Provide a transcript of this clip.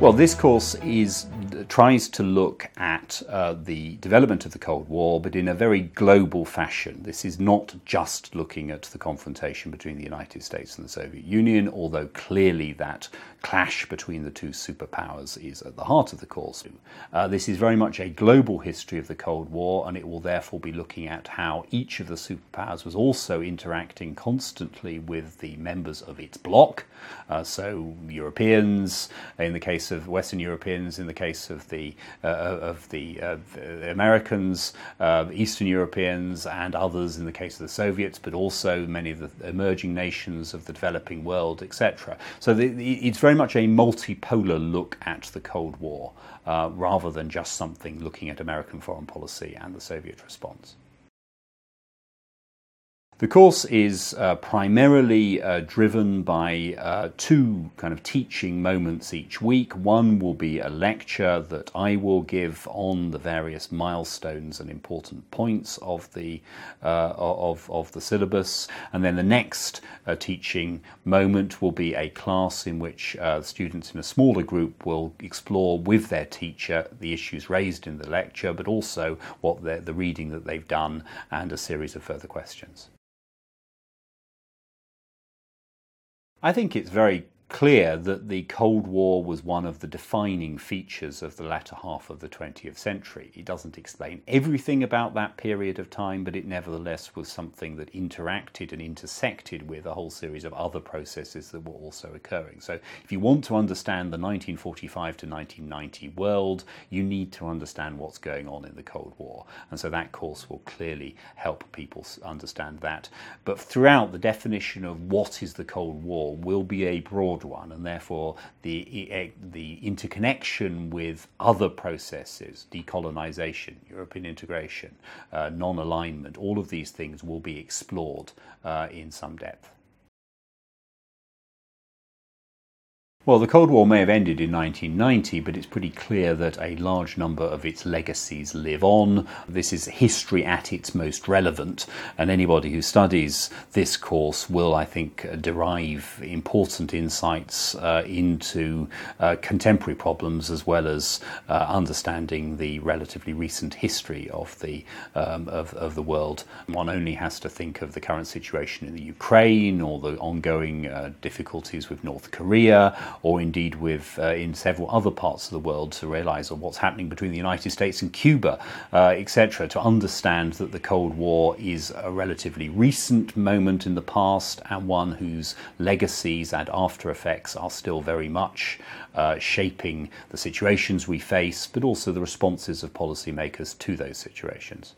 Well, this course is tries to look at uh, the development of the Cold War, but in a very global fashion. This is not just looking at the confrontation between the United States and the Soviet Union, although clearly that clash between the two superpowers is at the heart of the course. Uh, this is very much a global history of the Cold War, and it will therefore be looking at how each of the superpowers was also interacting constantly with the members of its bloc. Uh, so Europeans, in the case of Western Europeans, in the case of the uh, of the, uh, the Americans, uh, Eastern Europeans, and others in the case of the Soviets, but also many of the emerging nations of the developing world, etc. So the, the, it's very much a multipolar look at the Cold War, uh, rather than just something looking at American foreign policy and the Soviet response. The course is uh, primarily uh, driven by uh, two kind of teaching moments each week. One will be a lecture that I will give on the various milestones and important points of the uh, of of the syllabus, and then the next uh, teaching moment will be a class in which uh, students in a smaller group will explore with their teacher the issues raised in the lecture, but also what the reading that they've done and a series of further questions. I think it's very clear that the Cold War was one of the defining features of the latter half of the 20th century. It doesn't explain everything about that period of time, but it nevertheless was something that interacted and intersected with a whole series of other processes that were also occurring. So, if you want to understand the 1945 to 1990 world, you need to understand what's going on in the Cold War. And so, that course will clearly help people understand that. But throughout, the definition of what is the Cold War will be a broad one, and therefore the, the interconnection with other processes, decolonization, European integration, uh, non alignment, all of these things will be explored uh, in some depth. Well, the Cold War may have ended in 1990, but it's pretty clear that a large number of its legacies live on. This is history at its most relevant, and anybody who studies this course will, I think, derive important insights uh, into uh, contemporary problems as well as uh, understanding the relatively recent history of the um, of, of, the world. One only has to think of the current situation in the Ukraine or the ongoing uh, difficulties with North Korea or indeed with uh, in several other parts of the world to realize what's happening between the United States and Cuba, uh, etc., to understand that the Cold War is a relatively recent moment in the past and one whose legacies and after effects are still very much uh, shaping the situations we face, but also the responses of policymakers to those situations.